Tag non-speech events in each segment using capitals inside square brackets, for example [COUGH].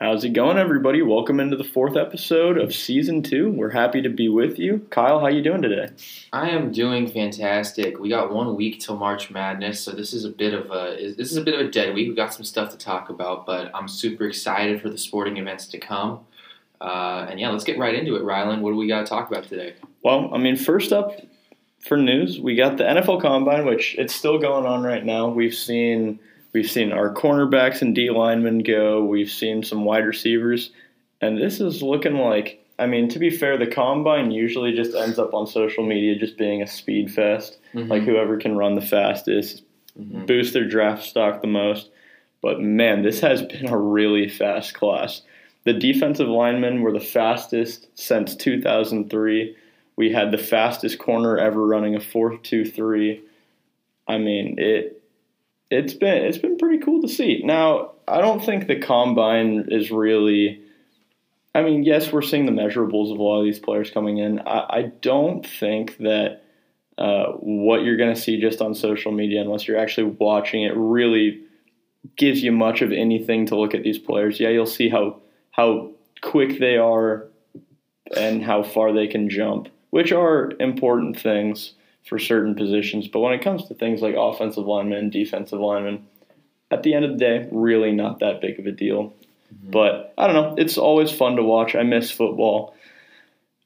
How's it going, everybody? Welcome into the fourth episode of season two. We're happy to be with you. Kyle, how you doing today? I am doing fantastic. We got one week till March Madness, so this is a bit of a this is a bit of a dead week. We got some stuff to talk about, but I'm super excited for the sporting events to come. Uh, and yeah, let's get right into it, Rylan. What do we got to talk about today? Well, I mean, first up for news, we got the NFL Combine, which it's still going on right now. We've seen We've seen our cornerbacks and D linemen go. We've seen some wide receivers. And this is looking like, I mean, to be fair, the combine usually just ends up on social media just being a speed fest. Mm-hmm. Like whoever can run the fastest, mm-hmm. boost their draft stock the most. But man, this has been a really fast class. The defensive linemen were the fastest since 2003. We had the fastest corner ever running a 4.23. I mean, it it's been it's been pretty cool to see. Now, I don't think the combine is really. I mean, yes, we're seeing the measurables of a lot of these players coming in. I, I don't think that uh, what you're going to see just on social media, unless you're actually watching it, really gives you much of anything to look at these players. Yeah, you'll see how how quick they are and how far they can jump, which are important things for certain positions. But when it comes to things like offensive linemen, defensive linemen, at the end of the day, really not that big of a deal. Mm-hmm. But I don't know. It's always fun to watch. I miss football.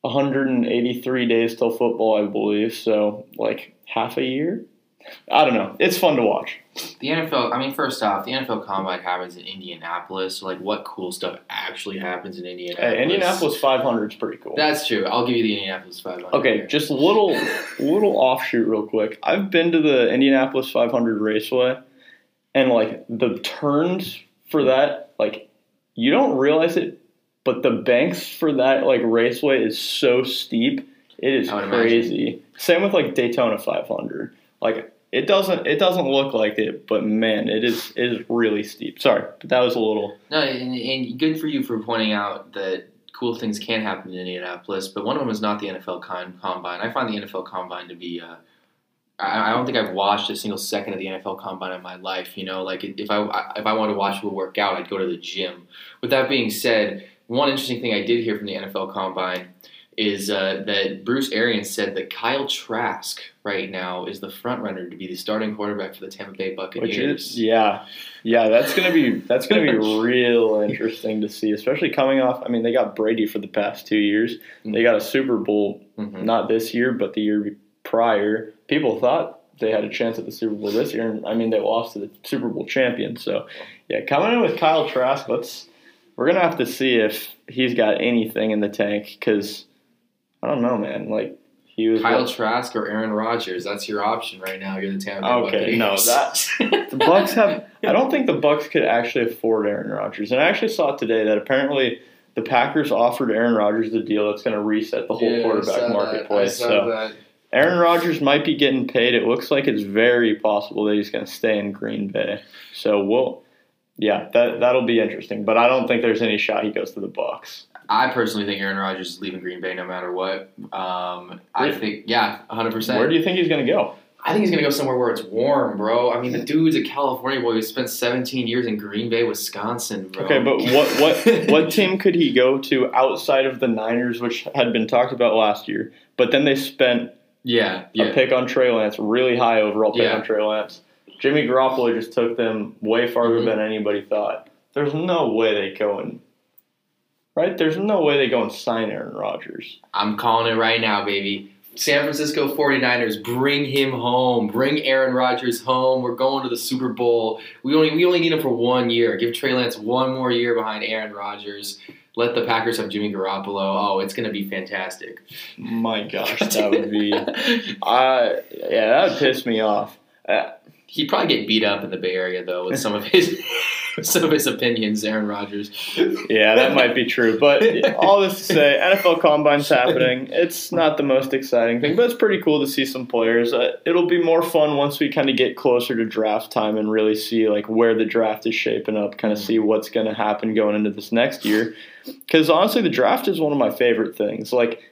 183 days till football, I believe. So, like half a year I don't know. It's fun to watch. The NFL. I mean, first off, the NFL Combine happens in Indianapolis. So, like, what cool stuff actually happens in uh, Indianapolis? Hey, Indianapolis 500 is pretty cool. That's true. I'll give you the Indianapolis 500. Okay, here. just a little, little offshoot, real quick. I've been to the Indianapolis 500 Raceway, and like the turns for that, like you don't realize it, but the banks for that like raceway is so steep. It is crazy. Imagine. Same with like Daytona 500. Like it doesn't it doesn't look like it, but man, it is it is really steep. Sorry, but that was a little. No, and, and good for you for pointing out that cool things can happen in Indianapolis, but one of them is not the NFL con- Combine. I find the NFL Combine to be. Uh, I, I don't think I've watched a single second of the NFL Combine in my life. You know, like if I if I wanted to watch people work out, I'd go to the gym. With that being said, one interesting thing I did hear from the NFL Combine is uh, that Bruce Arians said that Kyle Trask right now is the front runner to be the starting quarterback for the Tampa Bay Buccaneers. Is, yeah, yeah, that's gonna be that's gonna be real interesting to see, especially coming off. I mean, they got Brady for the past two years. Mm-hmm. They got a Super Bowl, mm-hmm. not this year, but the year prior. People thought they had a chance at the Super Bowl this year, and I mean, they lost to the Super Bowl champion. So, yeah, coming in with Kyle Trask, let's we're gonna have to see if he's got anything in the tank because I don't know, man. Like he was Kyle what? Trask or Aaron Rodgers. That's your option right now. You're the Tampa Bay Okay, no, that [LAUGHS] the Bucks have. I don't think the Bucks could actually afford Aaron Rodgers. And I actually saw today that apparently the Packers offered Aaron Rodgers the deal that's going to reset the whole yeah, quarterback marketplace. So that. Aaron Rodgers might be getting paid. It looks like it's very possible that he's going to stay in Green Bay. So we'll, yeah, that that'll be interesting. But I don't think there's any shot he goes to the Bucks. I personally think Aaron Rodgers is leaving Green Bay no matter what. Um, I think, yeah, 100%. Where do you think he's going to go? I think he's going to go somewhere where it's warm, bro. I mean, the dude's a California boy who spent 17 years in Green Bay, Wisconsin, bro. Okay, but what what [LAUGHS] what team could he go to outside of the Niners, which had been talked about last year? But then they spent yeah, yeah. a pick on Trey Lance, really high overall pick yeah. on Trey Lance. Jimmy Garoppolo just took them way farther mm-hmm. than anybody thought. There's no way they go and right? There's no way they go and sign Aaron Rodgers. I'm calling it right now, baby. San Francisco 49ers, bring him home. Bring Aaron Rodgers home. We're going to the Super Bowl. We only we only need him for one year. Give Trey Lance one more year behind Aaron Rodgers. Let the Packers have Jimmy Garoppolo. Oh, it's going to be fantastic. My gosh, [LAUGHS] that would be. uh, yeah, that would piss me off. Uh, He'd probably get beat up in the Bay Area though with some of his [LAUGHS] some of his opinions, Aaron Rodgers. yeah, that might be true. But all this to say, NFL Combine's happening. It's not the most exciting thing, but it's pretty cool to see some players. Uh, it'll be more fun once we kind of get closer to draft time and really see like where the draft is shaping up, kind of see what's going to happen going into this next year. Because honestly, the draft is one of my favorite things. Like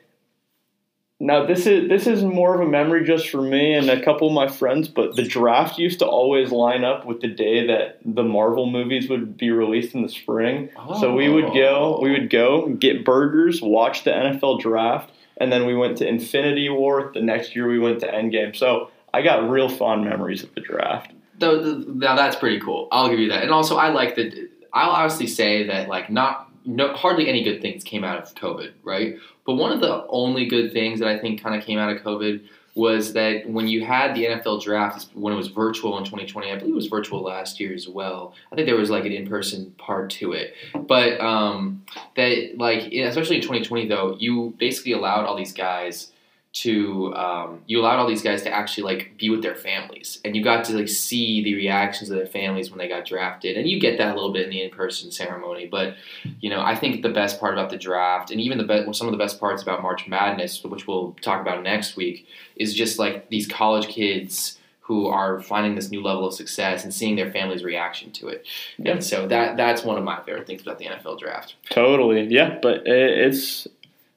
now this is this is more of a memory just for me and a couple of my friends, but the draft used to always line up with the day that the Marvel movies would be released in the spring. So we would go, we would go get burgers, watch the NFL draft, and then we went to Infinity War. The next year we went to Endgame. So I got real fond memories of the draft. Now that's pretty cool. I'll give you that. And also, I like that. I'll honestly say that like not no, hardly any good things came out of COVID, right? But one of the only good things that I think kind of came out of COVID was that when you had the NFL draft, when it was virtual in 2020, I believe it was virtual last year as well. I think there was like an in-person part to it, but um, that like especially in 2020 though, you basically allowed all these guys to um, you allowed all these guys to actually like be with their families. And you got to like see the reactions of their families when they got drafted. And you get that a little bit in the in-person ceremony. But you know i think the best part about the draft and even the be- some of the best parts about march madness which we'll talk about next week is just like these college kids who are finding this new level of success and seeing their family's reaction to it. Yeah. and so that that's one of my favorite things about the nfl draft. Totally, yeah. But it's,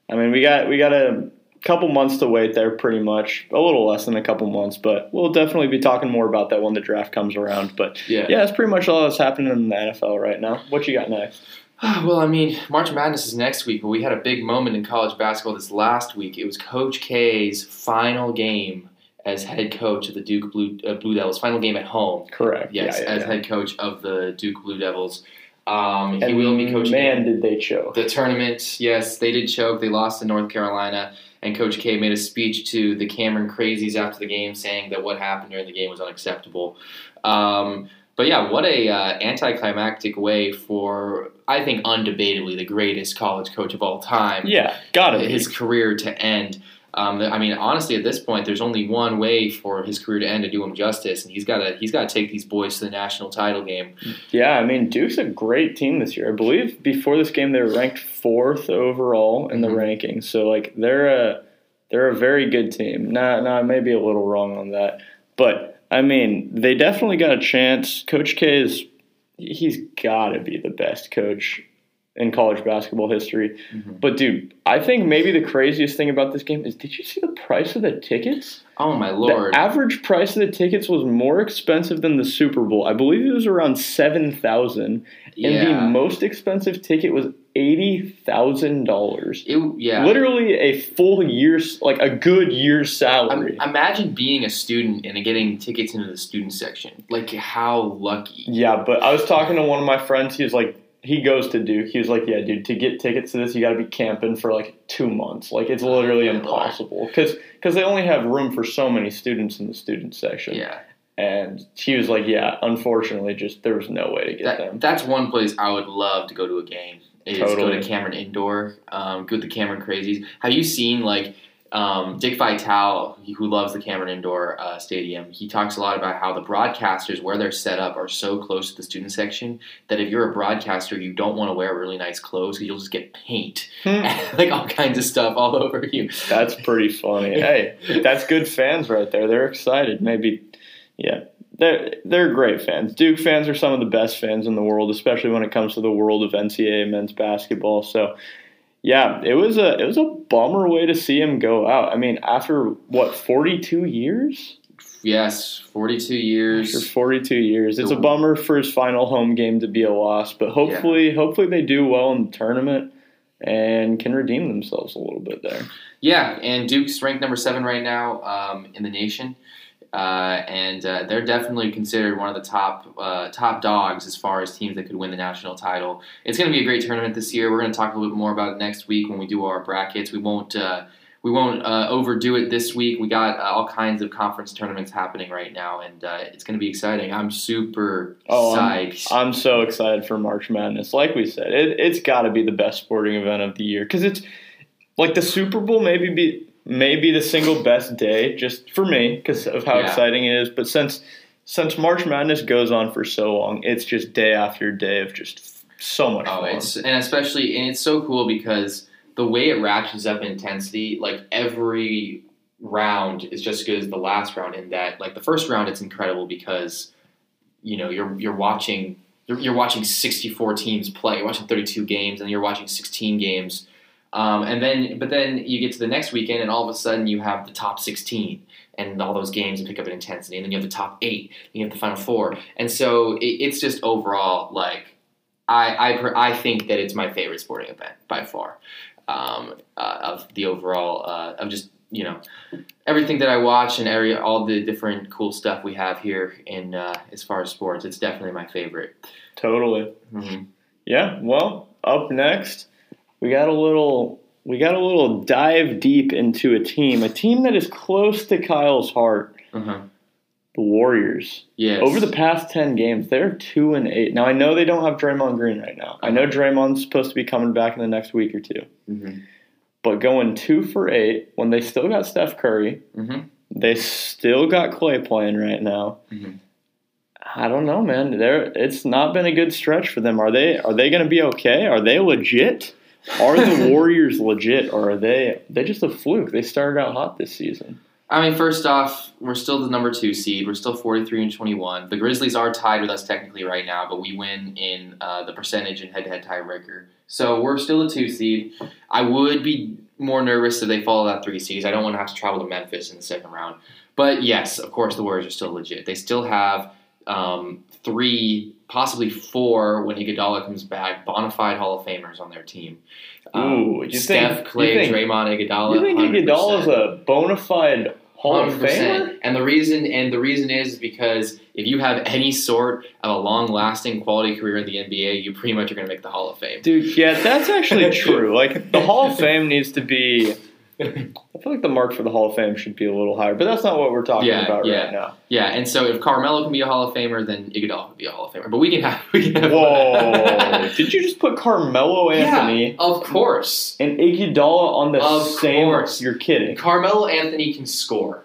I mean, we got we got a couple months to wait there, pretty much. A little less than a couple months, but we'll definitely be talking more about that when the draft comes around. But yeah yeah, that's pretty much all that's happening in the NFL right now. What you got next? [SIGHS] Well, I mean, March Madness is next week, but we had a big moment in college basketball this last week. It was Coach K's final game as head coach of the Duke Blue, uh, Blue Devils. Final game at home, Correct. yes, yeah, yeah, as yeah. head coach of the Duke Blue Devils. Um, he And will be coaching Man, did they choke? the tournament. Yes, they did choke. They lost to North Carolina, and Coach K made a speech to the Cameron Crazies after the game, saying that what happened during the game was unacceptable. Um, but yeah, what a uh, anticlimactic way for I think undebatably the greatest college coach of all time. Yeah, gotta be. his career to end. Um, I mean, honestly, at this point, there's only one way for his career to end to do him justice, and he's got to he's got to take these boys to the national title game. Yeah, I mean, Duke's a great team this year. I believe before this game they were ranked fourth overall in the Mhm. rankings. So like they're a they're a very good team. Now, now I may be a little wrong on that, but I mean they definitely got a chance. Coach K is he's got to be the best coach in college basketball history. Mhm. But dude, I think maybe the craziest thing about this game is did you see the price of the tickets? Oh my lord! The average price of the tickets was more expensive than the Super Bowl. I believe it was around seven thousand, and the most expensive ticket was eighty thousand dollars. it, yeah. Literally a full year's, like a good year's salary. imagine being a student and getting tickets into the student section. Like how lucky. yeah, but I was talking to one of my friends. He was like, he goes to Duke. He was like, yeah, dude, to get tickets to this, you got to be camping for like two months. Like it's literally Oh, impossible because because they only have room for so many students in the student section. Yeah, And he was like, yeah, unfortunately, just there was no way to get that, them. that's one place I would love to go to a game. Is go to Cameron Indoor. Um, go to the Cameron Crazies. Have you seen like um, Dick Vitale, who loves the Cameron Indoor uh, Stadium? He talks a lot about how the broadcasters, where they're set up, are so close to the student section that if you're a broadcaster, you don't want to wear really nice clothes because you'll just get paint, Hmm. [LAUGHS] like all kinds of stuff all over you. That's pretty funny. [LAUGHS] Hey, that's good fans right there. They're excited. Maybe, yeah, they're they're great fans. Duke fans are some of the best fans in the world, especially when it comes to the world of NCAA men's basketball. So, yeah, it was a it was a bummer way to see him go out. I mean, after what forty two years? Yes, 42 After years. forty two years, it's a bummer for his final home game to be a loss. But hopefully, hopefully they do well in the tournament and can redeem themselves a little bit there. Yeah, and Duke's ranked number seven right now um, in the nation, uh, and uh, they're definitely considered one of the top uh, top dogs as far as teams that could win the national title. It's going to be a great tournament this year. We're going to talk a little bit more about it next week when we do our brackets. We won't. Uh, we won't uh, overdo it this week. We got uh, all kinds of conference tournaments happening right now, and uh, it's going to be exciting. I'm super Oh, I'm- I'm so excited for March Madness. Like we said, it, it's got to be the best sporting event of the year because it's like the Super Bowl. Maybe be maybe the single best day just for me because of how Yeah. exciting it is. But since since March Madness goes on for so long, it's just day after day of just so much Oh, fun. it's and especially and it's so cool because the way it ratchets up intensity, like every round is just as good as the last round. In that, like the first round, it's incredible because you know you're you're watching you're, you're watching 64 teams play, you're watching 32 games, and you're watching 16 games Um, and then, but then you get to the next weekend, and all of a sudden you have the top 16 and all those games and pick up an intensity. And then you have the top eight, and you have the final four. And so it, it's just overall like I I, I think that it's my favorite sporting event by far um, uh, of the overall uh, of just you know everything that I watch and every all the different cool stuff we have here in uh, as far as sports. It's definitely my favorite. Totally. Mhm. Yeah. Well, up next, we got a little we got a little dive deep into a team, a team that is close to Kyle's heart, Uh-huh. the Warriors. Yes. Over the past ten games, they're two and eight. Now I know they don't have Draymond Green right now. I know Draymond's supposed to be coming back in the next week or two. Mhm. But going two for eight when they still got Steph Curry, Mhm. they still got Clay playing right now. Mhm. I don't know, man. They're, it's not been a good stretch for them. Are they? Are they going to be okay? Are they legit? Are the [LAUGHS] Warriors legit, or are they? They just a fluke. They started out hot this season. I mean, first off, we're still the number two seed. We're still 43 and 21. The Grizzlies are tied with us technically right now, but we win in uh, the percentage and head to head tiebreaker. So we're still a two seed. I would be more nervous if they follow that three seeds. I don't want to have to travel to Memphis in the second round. But yes, of course, the Warriors are still legit. They still have um, three, possibly four, when Iguodala comes back, bona fide Hall of Famers on their team. Um, Ooh, you Steph, think- Clay, you think- Draymond, Iguodala. You think 100%. Iguodala's a bona fide Hall of 100%. Famer? And the reason and the reason is because if you have any sort of a long lasting quality career in the NBA, you pretty much are going to make the Hall of Fame. Dude, yeah, that's actually [LAUGHS] true. Like the Hall of Fame needs to be. I feel like the mark for the Hall of Fame should be a little higher, but that's not what we're talking Yeah, about yeah. right now. Yeah, and so if Carmelo can be a Hall of Famer, then Iguodala can be a Hall of Famer. But we can have we can have Whoa! Did you just put Carmelo [LAUGHS] Anthony Yeah, of course. and Iguodala on the Of same? course. You're kidding. Carmelo Anthony can score.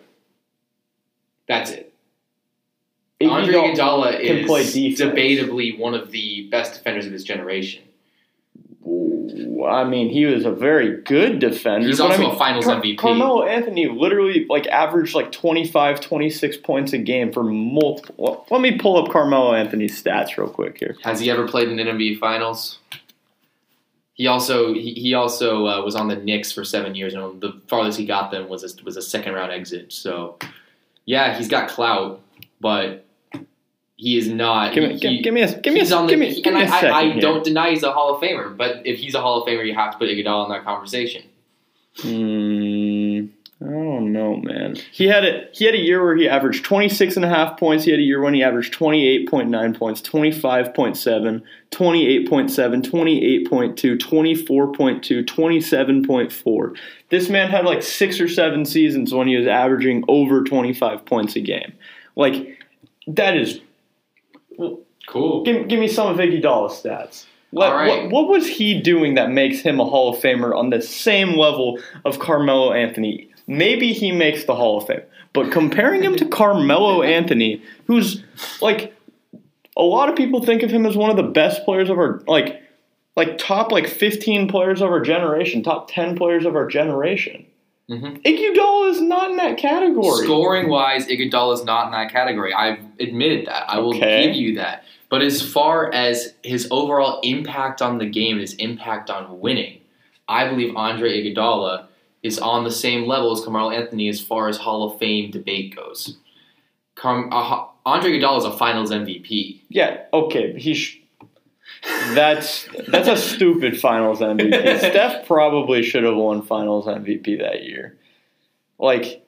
That's it. Andre Iguodala can is debatably one of the best defenders of his generation. I mean, he was a very good defender. He's but I also mean, a Finals Car- MVP. Carmelo Anthony literally like averaged like 25, 26 points a game for multiple. well, Let me pull up Carmelo Anthony's stats real quick here. Has he ever played in an NBA Finals? He also he, he also uh, was on the Knicks for seven years, and the farthest he got them was a, was a second round exit. So, yeah, he's got clout, but he is not. Give me, he- give, give me a, give me a, the, give me, he- give me a I, second I, I don't deny he's a Hall of Famer, but if he's a Hall of Famer, you have to put Iguodala in that conversation. Hmm, I don't know, man. He had a he had a year where he averaged 26 and a half points. He had a year when he averaged 28.9 points, 25.7, 28.7, 28.2, 24.2, 27.4. This man had like 6 or 7 seasons when he was averaging over 25 points a game. Like that is Cool. give, give me some of stats. What, All right. what, what was he doing that makes him a Hall of Famer on the same level of Carmelo Anthony? Maybe he makes the Hall of Fame, but comparing him to Carmelo Anthony, who's like a lot of people think of him as one of the best players of our like like top like 15 players of our generation, top 10 players of our generation. Mhm. Iguodala is not in that category. Scoring wise, Iguodala is not in that category. I've admitted that. I will Okay. give you that. But as far as his overall impact on the game, his impact on winning, I believe Andre Iguodala is on the same level as Carmelo Anthony as far as Hall of Fame debate goes. Carm- uh, Andre Iguodala is a Finals MVP. Yeah, okay, he. Sh- that's that's a stupid Finals MVP. [LAUGHS] Steph probably should have won Finals MVP that year. Like,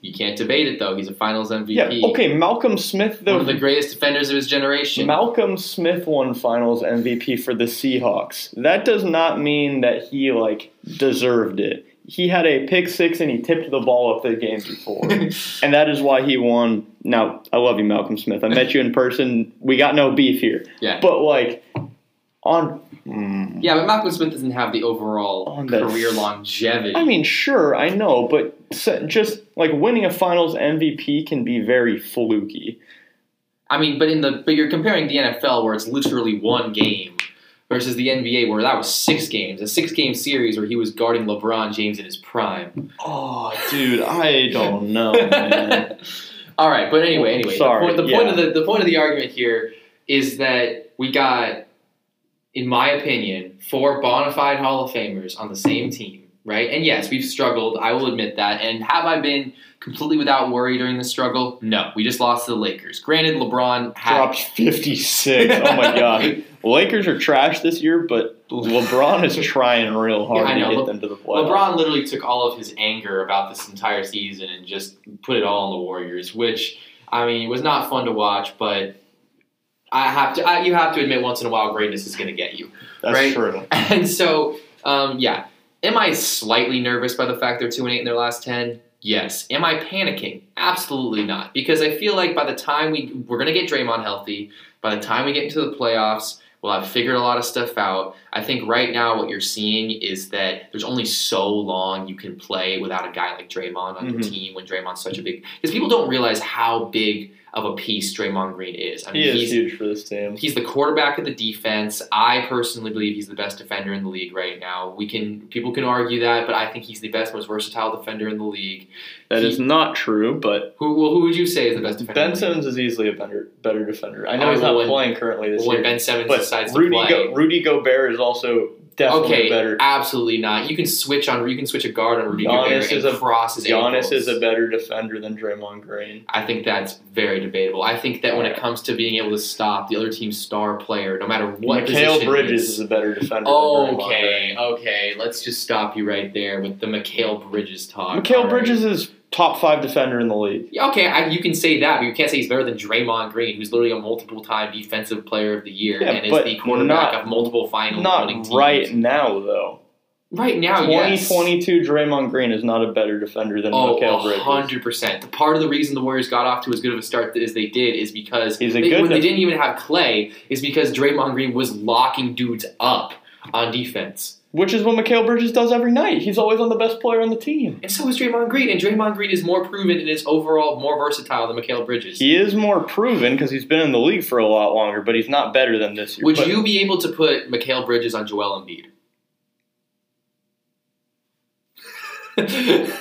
You can't debate it though. He's a Finals MVP. yeah, okay, Malcolm Smith One of though. the greatest defenders of his generation. Malcolm Smith won Finals MVP for the Seahawks. That does not mean that he like deserved it. He had a pick six and he tipped the ball up the game before. [LAUGHS] and that is why he won. Now, I love you, Malcolm Smith. I met you in person. We got no beef here. Yeah. But like on mm, yeah, but Malcolm Smith doesn't have the overall the- career longevity. I mean, sure, I know, but just like winning a finals MVP can be very fluky. I mean, but in the but you're comparing the NFL where it's literally one game versus the NBA where that was six games, a six game series where he was guarding LeBron James in his prime. Oh, dude, I don't know, man. [LAUGHS] All right, but anyway, anyway, Sorry, the point, the point of the the point of the argument here is that we got in my opinion, four bona fide Hall of Famers on the same team, right? And yes, we've struggled. I will admit that. And have I been completely without worry during the struggle? No. We just lost to the Lakers. Granted, LeBron had. Dropped 56. Oh my [LAUGHS] god. Lakers are trash this year, but LeBron is [LAUGHS] trying real hard Yeah, to get Le- them to the playoffs. LeBron literally took all of his anger about this entire season and just put it all on the Warriors, which I mean was not fun to watch. But I have to, I, you have to admit, once in a while, greatness is going to get you. That's right? true. [LAUGHS] And so, um, yeah, am I slightly nervous by the fact they're two and eight in their last ten? Yes. Am I panicking? Absolutely not, because I feel like by the time we we're going to get Draymond healthy, by the time we get into the playoffs. We'll have figured a lot of stuff out. I think right now what you're seeing is that there's only so long you can play without a guy like Draymond on your Mhm. team when Draymond's such a big because people don't realize how big of a piece Draymond Green is. I mean, He is he's huge for this team. He's the quarterback of the defense. I personally believe he's the best defender in the league right now. We can people can argue that, but I think he's the best, most versatile defender in the league. That he- is not true, but Who well, who would you say is the best defender? Ben? Simmons is easily a better better defender. I know Oh, he's not when- playing currently this Well, when year, Ben Simmons decides Rudy to play. Go- Rudy Gobert is also definitely okay, better. absolutely not. You can switch on. You can switch a guard on Rudy Giannis Gobert is a- cross his Giannis ankles. is a better defender than Draymond Green. I think that's very debatable. I think that when it comes to being able to stop the other team's star player, no matter what Mikal Bridges is is, a better defender. than Draymond Okay, Green. okay. Let's just stop you right there with the Mikal Bridges talk. Mikal right. Bridges is top five defender in the league. Yeah, Okay, I, you can say that, but you can't say he's better than Draymond Green, who's literally a multiple-time defensive player of the year Yeah, and is the quarterback not- of multiple final Not teams. right now, though. Right now, yes. 2022 Draymond Green is not a better defender than Oh, Bridges. hundred percent. The part of the reason the Warriors got off to as good of a start as they did is because they, when they didn't even have Clay, is because Draymond Green was locking dudes up on defense. Which is what Mikal Bridges does every night. He's always on the best player on the team. And so is Draymond Green, and Draymond Green is more proven and is overall more versatile than Mikal Bridges. He is more proven because he's been in the league for a lot longer, but he's not better than this year. Would But you be able to put Mikal Bridges on Joel Embiid? [LAUGHS]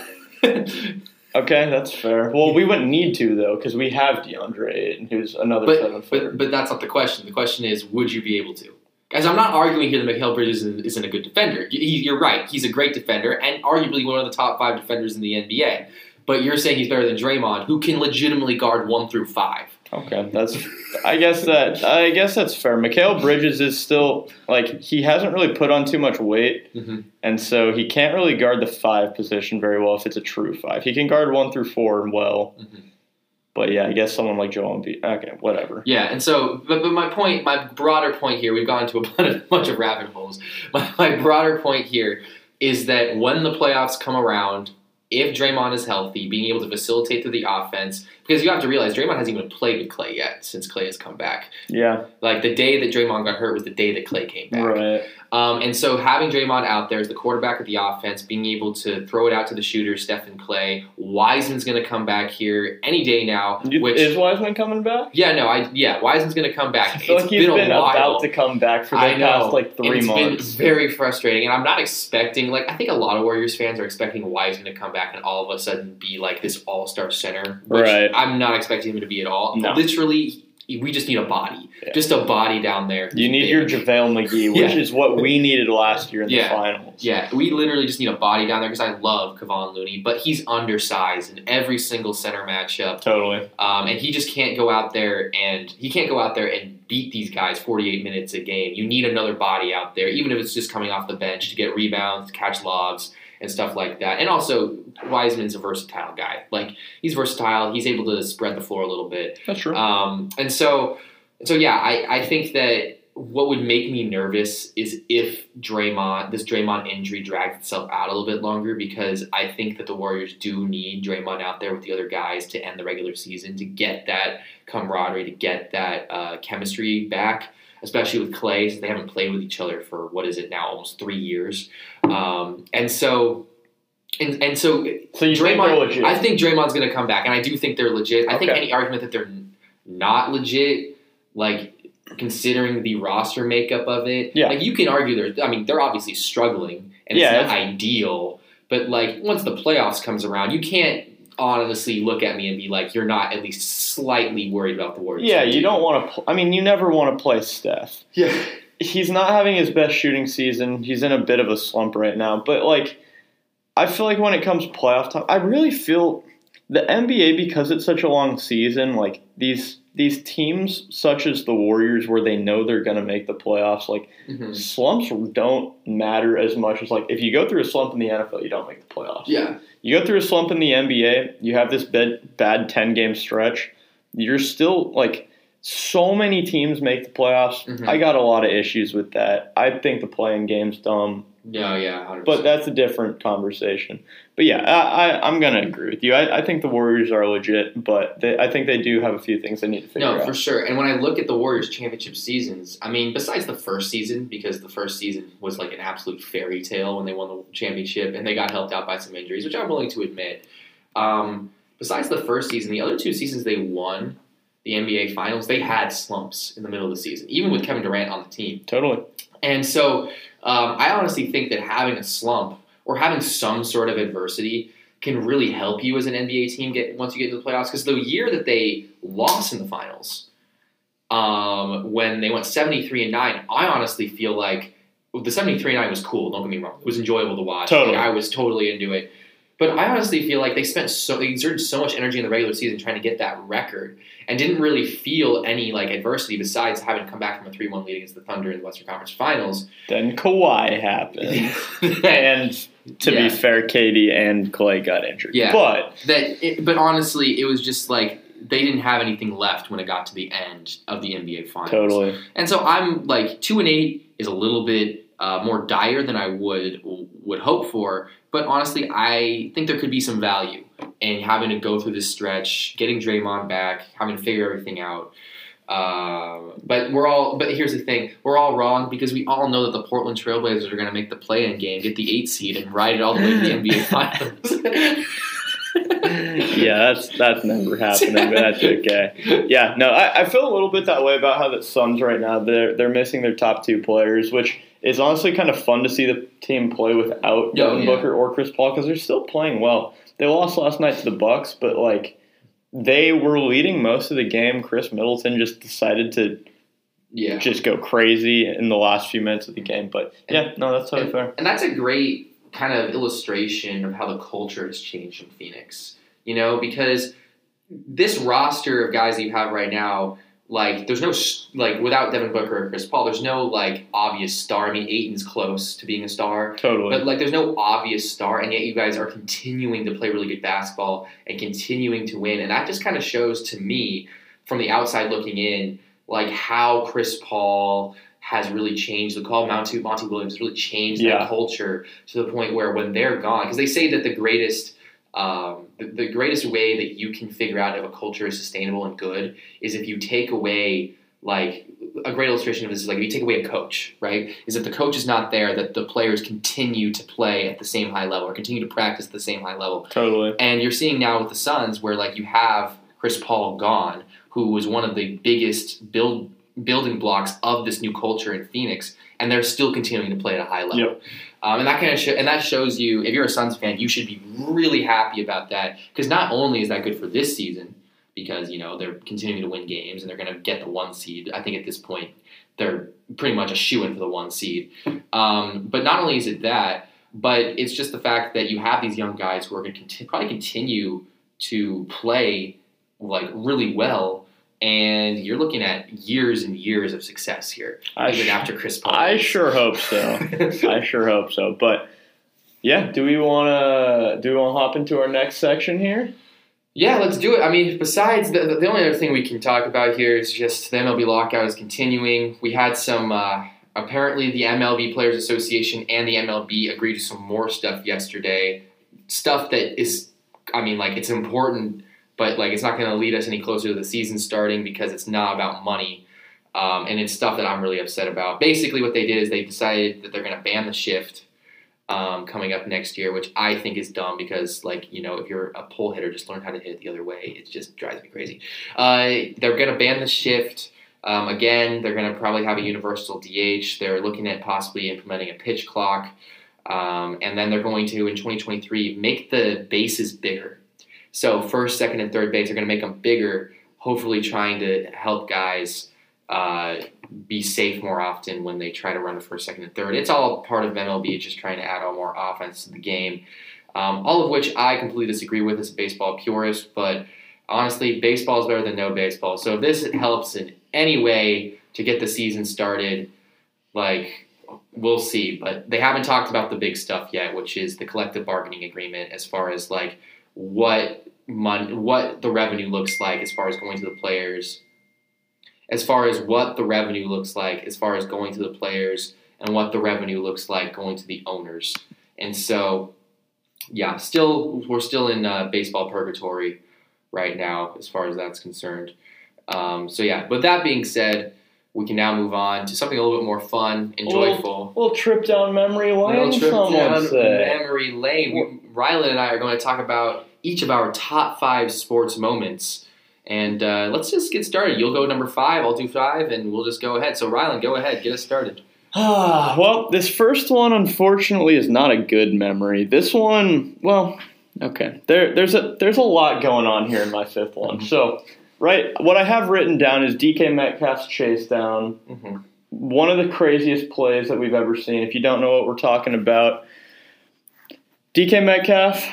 Okay, that's fair. Well, we wouldn't need to though because we have DeAndre Ayton, who's another seven footer. but but that's not the question. The question is, would you be able to? Guys, I'm not arguing here that Mikal Bridges isn't, a good defender. You're right. He's a great defender and arguably one of the top five defenders in the NBA. But you're saying he's better than Draymond, who can legitimately guard one through five. Okay, that's. I guess that. I guess that's fair. Mikal Bridges is still like he hasn't really put on too much weight, Mhm. and so he can't really guard the five position very well if it's a true five. He can guard one through four well, Mhm. But yeah, I guess someone like Joel Embiid. Okay, whatever. Yeah, and so, but, but my point, my broader point here, we've gone to a [LAUGHS] bunch of, bunch of rabbit holes. [LAUGHS] My, my broader point here is that when the playoffs come around, if Draymond is healthy, being able to facilitate through the offense, because you have to realize Draymond hasn't even played with Clay yet since Clay has come back. Yeah, Like the day that Draymond got hurt was the day that Clay came back. right. Um, and so having Draymond out there as the quarterback of the offense, being able to throw it out to the shooter, Stephen Clay, Wiseman's going to come back here any day now. You- which is Wiseman coming back? yeah, no, I yeah, Wiseman's going to come back. I feel It's like he's been, been, a while. about to come back for the I know. past like three it's months. been very frustrating, and I'm not expecting like I think a lot of Warriors fans are expecting Wiseman to come back and all of a sudden be like this all star center. Right. I'm not expecting him to be at all. No. Literally, we just need a body, Yeah. just a body down there. You need big. your JaVale McGee, [LAUGHS] which Yeah. is what we needed last year in Yeah. the finals. Yeah, we literally just need a body down there because I love Kevon Looney, but he's undersized in every single center matchup, Totally. um, and he just can't go out there and he can't go out there and beat these guys 48 minutes a game. You need another body out there, even if it's just coming off the bench to get rebounds, catch lobs, and stuff like that. And also, Wiseman's a versatile guy. Like he's versatile. He's able to spread the floor a little bit. That's true. Um, and so, so yeah, I, I think that what would make me nervous is if Draymond, this Draymond injury drags itself out a little bit longer because I think that the Warriors do need Draymond out there with the other guys to end the regular season to get that camaraderie, to get that uh, chemistry back, especially with Clay, since they haven't played with each other for what is it now, almost three years. Um, and so, and, and so so think Draymond, legit? I think Draymond's going to come back, and I do think they're legit. I think any argument that they're not legit, like considering the roster makeup of it, Yeah. like you can argue they're. I mean, they're obviously struggling, and Yeah, it's not ideal. But like once the playoffs comes around, you can't honestly look at me and be like, you're not at least slightly worried about the Warriors. yeah, you don't want to. Pl- I mean, you never want to play Steph. Yeah. he's not having his best shooting season. He's in a bit of a slump right now. But like, I feel like when it comes playoff time, I really feel the NBA because it's such a long season. Like these these teams, such as the Warriors, where they know they're going to make the playoffs, like Mhm. slumps don't matter as much as like if you go through a slump in the NFL, you don't make the playoffs. Yeah. You go through a slump in the NBA, you have this bad, bad 10 game stretch, you're still like so many teams make the playoffs. Mhm. I got a lot of issues with that. I think the play-in game's dumb, No, yeah, 100%. but that's a different conversation. But yeah, I, I, I'm going to agree with you. I, I think the Warriors are legit, but they, I think they do have a few things they need to figure No, out. for sure. And when I look at the Warriors championship seasons, I mean, besides the first season, because the first season was like an absolute fairy tale when they won the championship and they got helped out by some injuries, which I'm willing to admit. Um, besides the first season, the other two seasons they won the NBA Finals, they had slumps in the middle of the season, even with Kevin Durant on the team. Totally. And so um, I honestly think that having a slump or having some sort of adversity can really help you as an NBA team get once you get into the playoffs. Because the year that they lost in the finals, um, when they went seventy three and nine, I honestly feel like the seventy three and nine was cool. Don't get me wrong; it was enjoyable to watch. Totally. Like, I was totally into it. But I honestly feel like they spent so they exerted so much energy in the regular season trying to get that record, and didn't really feel any like adversity besides having to come back from a three one lead against the Thunder in the Western Conference Finals. Then Kawhi happened. [LAUGHS] and to Yeah. be fair, KD and Clay got injured. Yeah. But that it, but honestly it was just like they didn't have anything left when it got to the end of the NBA finals. totally. And so I'm like 2 and 8 is a little bit uh, more dire than I would would hope for, but honestly I think there could be some value in having to go through this stretch, getting Draymond back, having to figure everything out. Uh, but we're all. But here's the thing: we're all wrong because we all know that the Portland Trailblazers are going to make the play-in game, get the eight seed, and ride it all the way to the NBA [LAUGHS] Finals. yeah, that's that's never happening, but that's okay. Yeah, no, I, I feel a little bit that way about how the Suns right now they're they're missing their top two players, which is honestly kind of fun to see the team play without Oh, Devin yeah. Booker or Chris Paul because they're still playing well. They lost last night to the Bucks, but like they were leading most of the game. Khris Middleton just decided to Yeah. just go crazy in the last few minutes of the game. But yeah, no, that's totally fair. And that's a great kind of illustration of how the culture has changed in Phoenix. You know, because this roster of guys that you have right now, like, there's no, like, without Devin Booker or Chris Paul, there's no, like, obvious star. I mean, Ayton's close to being a star. Totally. But like, there's no obvious star, and yet you guys are continuing to play really good basketball and continuing to win, and that just kind of shows to me, from the outside looking in, like how Chris Paul has really changed the call. Monty Monty Williams really changed Yeah. that culture to the point where when they're gone, because they say that the greatest. Um, the, the greatest way that you can figure out if a culture is sustainable and good is if you take away like a great illustration of this is like if you take away a coach, right? Is if the coach is not there, that the players continue to play at the same high level or continue to practice at the same high level. totally. And you're seeing now with the Suns where like you have Chris Paul gone, who was one of the biggest build building blocks of this new culture in Phoenix, and they're still continuing to play at a high level. Yep. Um, and that kind of sh- and that shows you if you're a Suns fan, you should be really happy about that because not only is that good for this season because you know they're continuing to win games and they're going to get the one seed. I think at this point they're pretty much a shoe in for the one seed. Um, but not only is it that, but it's just the fact that you have these young guys who are going to conti- probably continue to play like really well. And you're looking at years and years of success here, I, even sh- after Chris Paul. I sure hope so. [LAUGHS] I sure hope so. But yeah, do we want to do we want to hop into our next section here? Yeah, let's do it. I mean, besides the, the the only other thing we can talk about here is just the MLB lockout is continuing. We had some uh, apparently the MLB Players Association and the MLB agreed to some more stuff yesterday. Stuff that is, I mean, like it's important, but like it's not going to lead us any closer to the season starting because it's not about money. Um, and it's stuff that I'm really upset about. Basically, what they did is they decided that they're going to ban the shift um, coming up next year, which I think is dumb because, like, you know, if you're a pull hitter, just learn how to hit it the other way. It just drives me crazy. Uh, they're going to ban the shift. Um, again, they're going to probably have a universal DH. They're looking at possibly implementing a pitch clock. Um, and then they're going to, in 2023, make the bases bigger. So, first, second, and third base are going to make them bigger, hopefully trying to help guys uh, be safe more often when they try to run the first, second, and third. It's all part of MLB, just trying to add on more offense to the game. Um, all of which I completely disagree with as a baseball purist, but honestly, baseball is better than no baseball. So if this helps in any way to get the season started, like we'll see. But they haven't talked about the big stuff yet, which is the collective bargaining agreement, as far as like what mon- what the revenue looks like, as far as going to the players, as far as what the revenue looks like, as far as going to the players, and what the revenue looks like going to the owners. And so, yeah, still we're still in uh, baseball purgatory right now, as far as that's concerned. Um, so yeah, but that being said, we can now move on to something a little bit more fun and joyful. Little trip down memory lane. Little trip down say. memory lane. Rylan and I are going to talk about each of our top five sports moments. And uh, let's just get started. You'll go number five, I'll do five, and we'll just go ahead. So, Rylan, go ahead, get us started. Ah, [SIGHS] well, this first one unfortunately is not a good memory. This one, well, okay. There, there's a there's a lot going on here in my fifth one. So, right, what I have written down is DK Metcalf's chase down. Mm-hmm. One of the craziest plays that we've ever seen. If you don't know what we're talking about, DK Metcalf,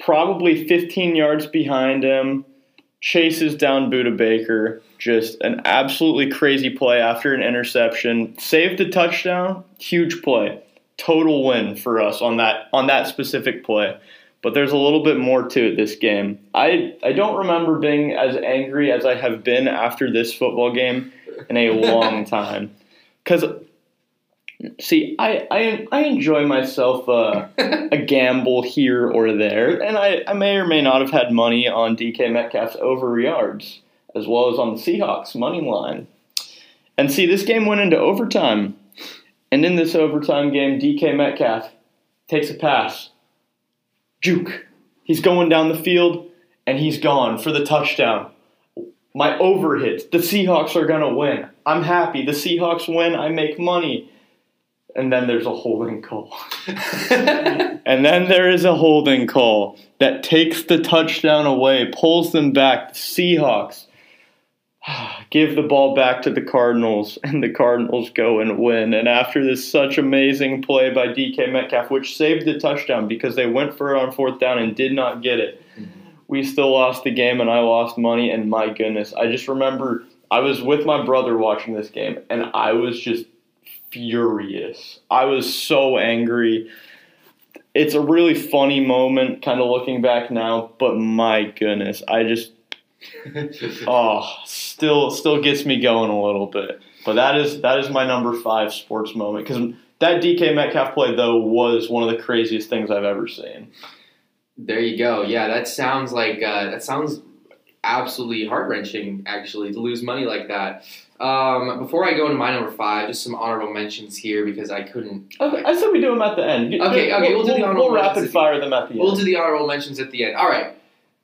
probably 15 yards behind him, chases down Budda Baker. Just an absolutely crazy play after an interception. Saved the touchdown. Huge play. Total win for us on that on that specific play. But there's a little bit more to it this game. I I don't remember being as angry as I have been after this football game in a [LAUGHS] long time. Cuz see, I, I I enjoy myself uh, [LAUGHS] a gamble here or there, and I, I may or may not have had money on DK Metcalf's over yards as well as on the Seahawks money line. And see, this game went into overtime, and in this overtime game, DK Metcalf takes a pass, juke. He's going down the field, and he's gone for the touchdown. My over hits. The Seahawks are gonna win. I'm happy. The Seahawks win. I make money and then there's a holding call. [LAUGHS] [LAUGHS] and then there is a holding call that takes the touchdown away, pulls them back. The Seahawks [SIGHS] give the ball back to the Cardinals, and the Cardinals go and win. And after this such amazing play by DK Metcalf, which saved the touchdown because they went for it on fourth down and did not get it, mm-hmm. we still lost the game, and I lost money. And my goodness, I just remember I was with my brother watching this game, and I was just furious. I was so angry. It's a really funny moment, kind of looking back now, but my goodness, I just [LAUGHS] oh, still still gets me going a little bit. But that is that is my number five sports moment because that DK Metcalf play though was one of the craziest things I've ever seen. There you go. Yeah, that sounds like uh, that sounds absolutely heart wrenching. Actually, to lose money like that. Um, before I go into my number five, just some honorable mentions here because I couldn't. Okay, I said we do them at the end. Okay, okay, we'll do the honorable We'll rapid fire them at the end. We'll do the honorable mentions at the end. All right,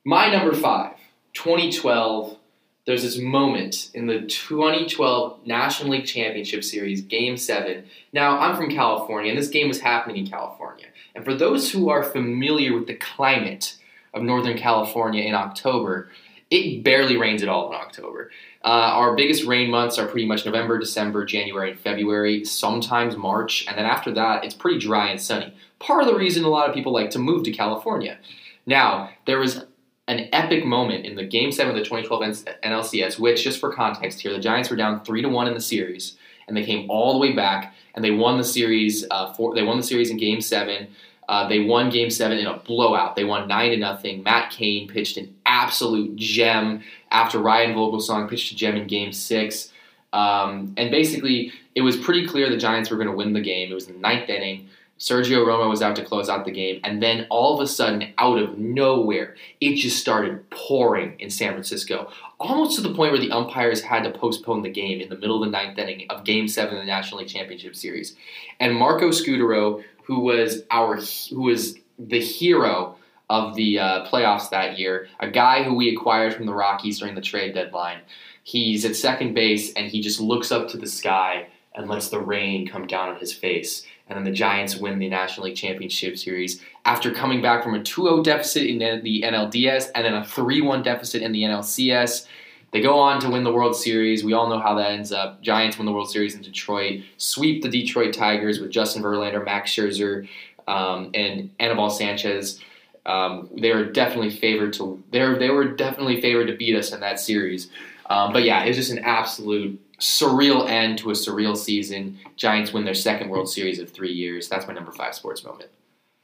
my number five, 2012. There's this moment in the 2012 National League Championship Series, Game 7. Now, I'm from California, and this game was happening in California. And for those who are familiar with the climate of Northern California in October, it barely rains at all in October. Uh, our biggest rain months are pretty much November, December, January, and February, sometimes March, and then after that, it's pretty dry and sunny. Part of the reason a lot of people like to move to California. Now, there was an epic moment in the Game 7 of the 2012 NLCS, which, just for context here, the Giants were down 3 to 1 in the series, and they came all the way back, and they won the series, uh, they won the series in Game 7. Uh, they won Game Seven in a blowout. They won nine to nothing. Matt Cain pitched an absolute gem after Ryan Vogelsong pitched a gem in Game Six. Um, and basically, it was pretty clear the Giants were going to win the game. It was the ninth inning. Sergio Romo was out to close out the game, and then all of a sudden, out of nowhere, it just started pouring in San Francisco, almost to the point where the umpires had to postpone the game in the middle of the ninth inning of Game Seven of the National League Championship Series. And Marco Scutaro, who was our who was the hero of the uh, playoffs that year, a guy who we acquired from the Rockies during the trade deadline. He's at second base and he just looks up to the sky and lets the rain come down on his face. And then the Giants win the National League Championship Series after coming back from a 2 0 deficit in the NLDS and then a 3 1 deficit in the NLCS. They go on to win the World Series. We all know how that ends up. Giants win the World Series in Detroit, sweep the Detroit Tigers with Justin Verlander, Max Scherzer, um, and Anibal Sanchez. Um, they were definitely favored to. They were definitely favored to beat us in that series. Um, but yeah, it was just an absolute surreal end to a surreal season. Giants win their second World Series of three years. That's my number five sports moment.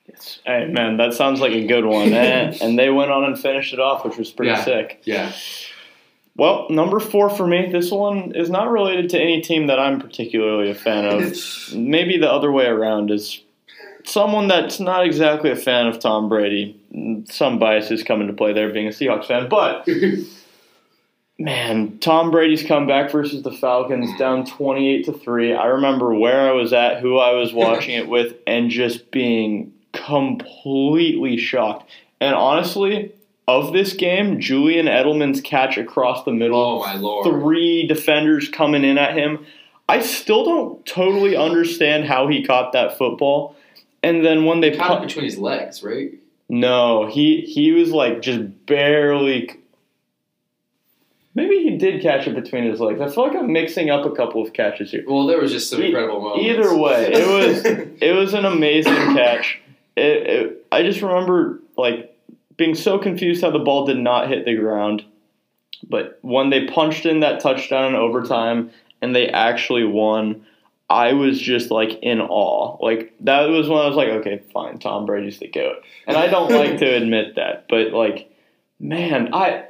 Yes. Hey man, that sounds like a good one. Eh? and, [LAUGHS] and they went on and finished it off, which was pretty Yeah. sick. Yeah. Well, number four for me, this one is not related to any team that I'm particularly a fan of. [LAUGHS] Maybe the other way around is someone that's not exactly a fan of Tom Brady. Some biases come into play there being a Seahawks fan, but [LAUGHS] man, Tom Brady's comeback versus the Falcons down 28 to 3. I remember where I was at, who I was watching it with and just being completely shocked. And honestly, of this game, Julian Edelman's catch across the middle oh my lord. three defenders coming in at him. I still don't totally understand how he caught that football. And then when they Caught it between his legs, right? no, he he was like just barely. Maybe he did catch it between his legs. I feel like I'm mixing up a couple of catches here. Well, there was just some E- incredible moments. Either way, it was it was an amazing [LAUGHS] catch. It, it, I just remember like being so confused how the ball did not hit the ground. But when they punched in that touchdown in overtime and they actually won, I was just like in awe. Like that was when I was like, okay, fine, Tom Brady's the goat. And I don't like to [LAUGHS] admit that, but like, man, I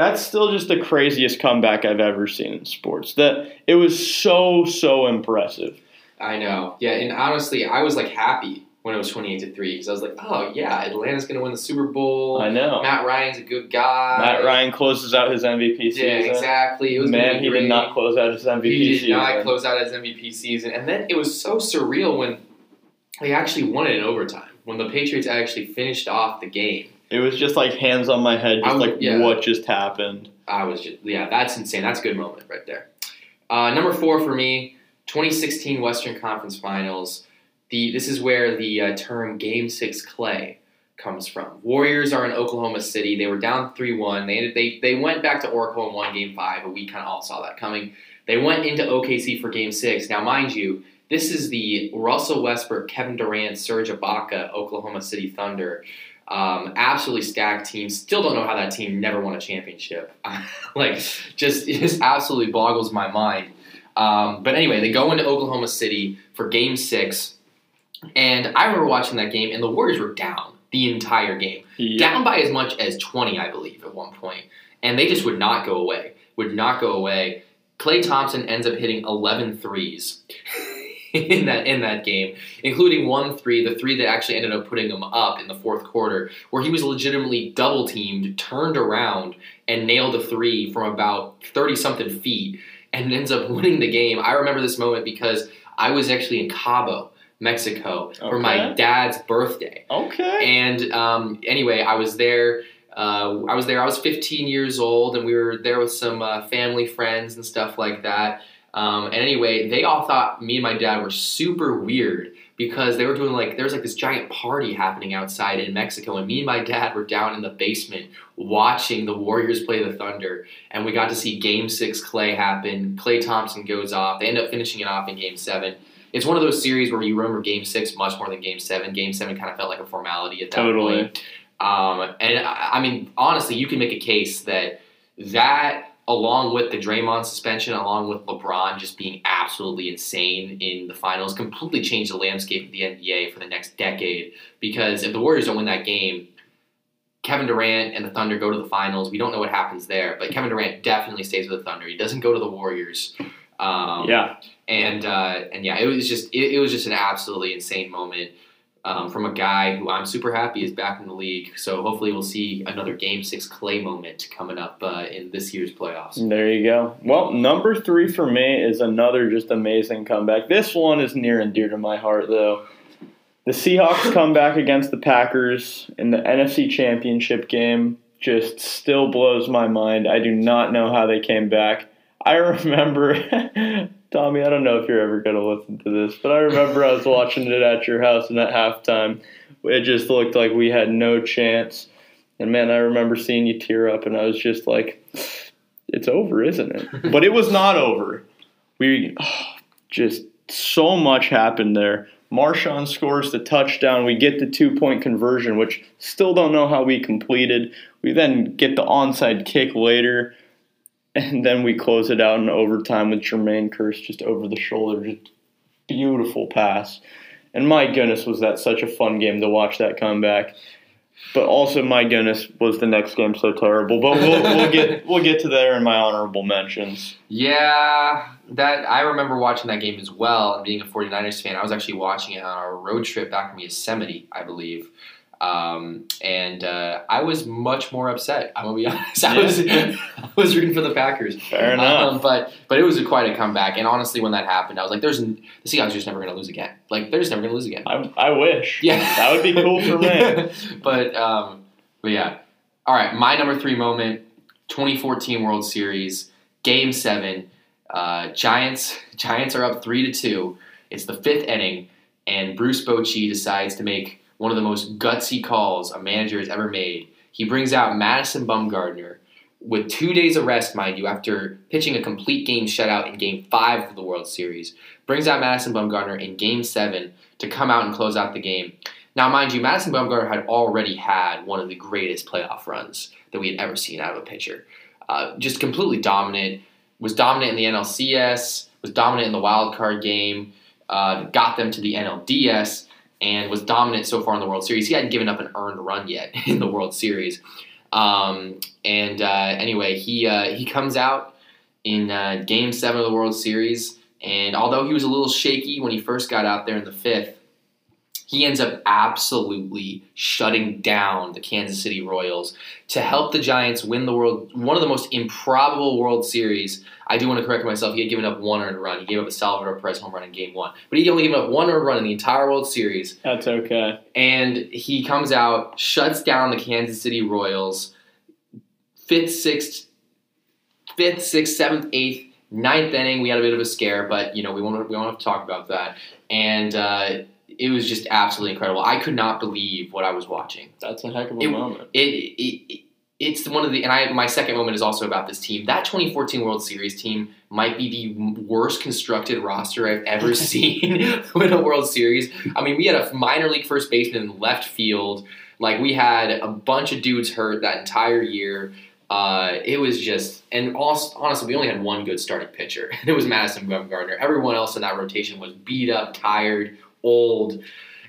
that's still just the craziest comeback I've ever seen in sports. That it was so so impressive. I know. Yeah, and honestly, I was like happy when it was twenty-eight to three because I was like, oh yeah, Atlanta's gonna win the Super Bowl. I know. Matt Ryan's a good guy. Matt Ryan closes out his MVP season. Yeah, exactly. It was Man, he great. did not close out his MVP season. He did season. not close out his MVP season, and then it was so surreal when they actually won it in overtime. When the Patriots actually finished off the game, It was just like hands on my head, just like yeah. what just happened. I was just yeah, that's insane. That's a good moment right there. Uh, number four for me, 2016 Western Conference Finals. The this is where the uh, term Game Six Klay comes from. Warriors are in Oklahoma City. They were down three one. They ended, they they went back to Oracle and won Game Five, but we kind of all saw that coming. They went into OKC for Game Six. Now, mind you, this is the Russell Westbrook, Kevin Durant, Serge Ibaka, Oklahoma City Thunder. Um, absolutely stacked team. Still don't know how that team never won a championship. [LAUGHS] like, just it just absolutely boggles my mind. Um, but anyway, they go into Oklahoma City for Game Six, and I remember watching that game, and the Warriors were down the entire game down by as much as 20, I believe, at one point. And they just would not go away. Would not go away. Klay Thompson ends up hitting 11 threes [LAUGHS] [LAUGHS] in that in that game, including one three, the three that actually ended up putting him up in the fourth quarter, where he was legitimately double teamed, turned around, and nailed a three from about 30 something feet, and ends up [LAUGHS] winning the game. I remember this moment because I was actually in Cabo, Mexico, for my dad's birthday. Okay. And um, anyway, I was there. Uh, I was there. I was 15 years old, and we were there with some uh, family friends and stuff like that. Um, and anyway, they all thought me and my dad were super weird because they were doing like there was like this giant party happening outside in Mexico, and me and my dad were down in the basement watching the Warriors play the Thunder, and we got to see Game Six Klay happen. Klay Thompson goes off. They end up finishing it off in Game Seven. It's one of those series where you remember Game Six much more than Game Seven. Game Seven kind of felt like a formality at that Totally. point. Um, and I, I mean, honestly, you can make a case that that, along with the Draymond suspension, along with LeBron just being absolutely insane in the finals, completely changed the landscape of the NBA for the next decade. Because if the Warriors don't win that game, Kevin Durant and the Thunder go to the finals. We don't know what happens there, but Kevin Durant definitely stays with the Thunder. He doesn't go to the Warriors. Um, yeah. and uh, and yeah, it was just it, it was just an absolutely insane moment um, from a guy who I'm super happy is back in the league. So hopefully we'll see another Game Six Klay moment coming up uh, in this year's playoffs. There you go. Well, number three for me is another just amazing comeback. This one is near and dear to my heart, though. The Seahawks [LAUGHS] come back against the Packers in the NFC Championship game just still blows my mind. I do not know how they came back. I remember, [LAUGHS] Tommy, I don't know if you're ever going to listen to this, but I remember I was watching it at your house, and at halftime, it just looked like we had no chance. And man, I remember seeing you tear up, and I was just like, it's over, isn't it? [LAUGHS] but it was not over. We oh, [SIGHS] just so much happened there. Marshawn scores the touchdown. We get the two point conversion, which still don't know how we completed. We then get the onside kick later, and then we close it out in overtime with Jermaine Kearse just over the shoulder. Just beautiful pass. And my goodness, was that such a fun game to watch that comeback. But also, my goodness, was the next game so terrible. But we'll, we'll get [LAUGHS] we'll get to there in my honorable mentions. Yeah, that I remember watching that game as well. And being a 49ers fan, I was actually watching it on our road trip back from Yosemite, I believe. Um, and uh, I was much more upset. I'm gonna be [LAUGHS] honest. I was I was rooting for the Packers. Fair enough. Um, but but it was a, quite a comeback. And honestly, when that happened, I was like, "There's the Seahawks are just never gonna lose again. Like they're just never gonna lose again." I, I wish. Yeah, that would be cool for [LAUGHS] me. but um, but yeah. All right, my number three moment: 2014 World Series, Game Seven. Uh, Giants [LAUGHS] Giants are up three to two. It's the fifth inning, and Bruce Bochy decides to make one of the most gutsy calls a manager has ever made. He brings out Madison Bumgarner with two days of rest, mind you, after pitching a complete game shutout in Game Five of the World Series. Brings out Madison Bumgarner in Game Seven to come out and close out the game. Now, mind you, Madison Bumgarner had already had one of the greatest playoff runs that we had ever seen out of a pitcher. Uh, just completely dominant. Was dominant in the NLCS. Was dominant in the wild card game. Uh, got them to the NLDS and was dominant so far in the World Series. He hadn't given up an earned run yet [LAUGHS] in the World Series. Um, and uh, anyway, he uh, he comes out in uh, Game Seven of the World Series, and although he was a little shaky when he first got out there in the fifth, he ends up absolutely shutting down the Kansas City Royals to help the Giants win the world one of the most improbable World Series. I do want to correct myself. He had given up one earned run. He gave up a Salvador Perez home run in Game One, but he only gave up one earned run in the entire World Series. That's okay. And he comes out, shuts down the Kansas City Royals. Fifth, sixth, fifth, sixth, seventh, eighth. Ninth inning, we had a bit of a scare, but you know we won't we won't have to talk about that. And uh, it was just absolutely incredible. I could not believe what I was watching. That's a heck of a It- moment. It, it, it it's one of the and I my second moment is also about this team. That 2014 World Series team might be the worst constructed roster I've ever [LAUGHS] seen [LAUGHS] win a World Series. I mean, we had a minor league first baseman in left field. Like we had a bunch of dudes hurt that entire year. Uh, it was just, and also, honestly, we only had one good starting pitcher, and [LAUGHS] it was Madison Bumgarner. Everyone else in that rotation was beat up, tired, old,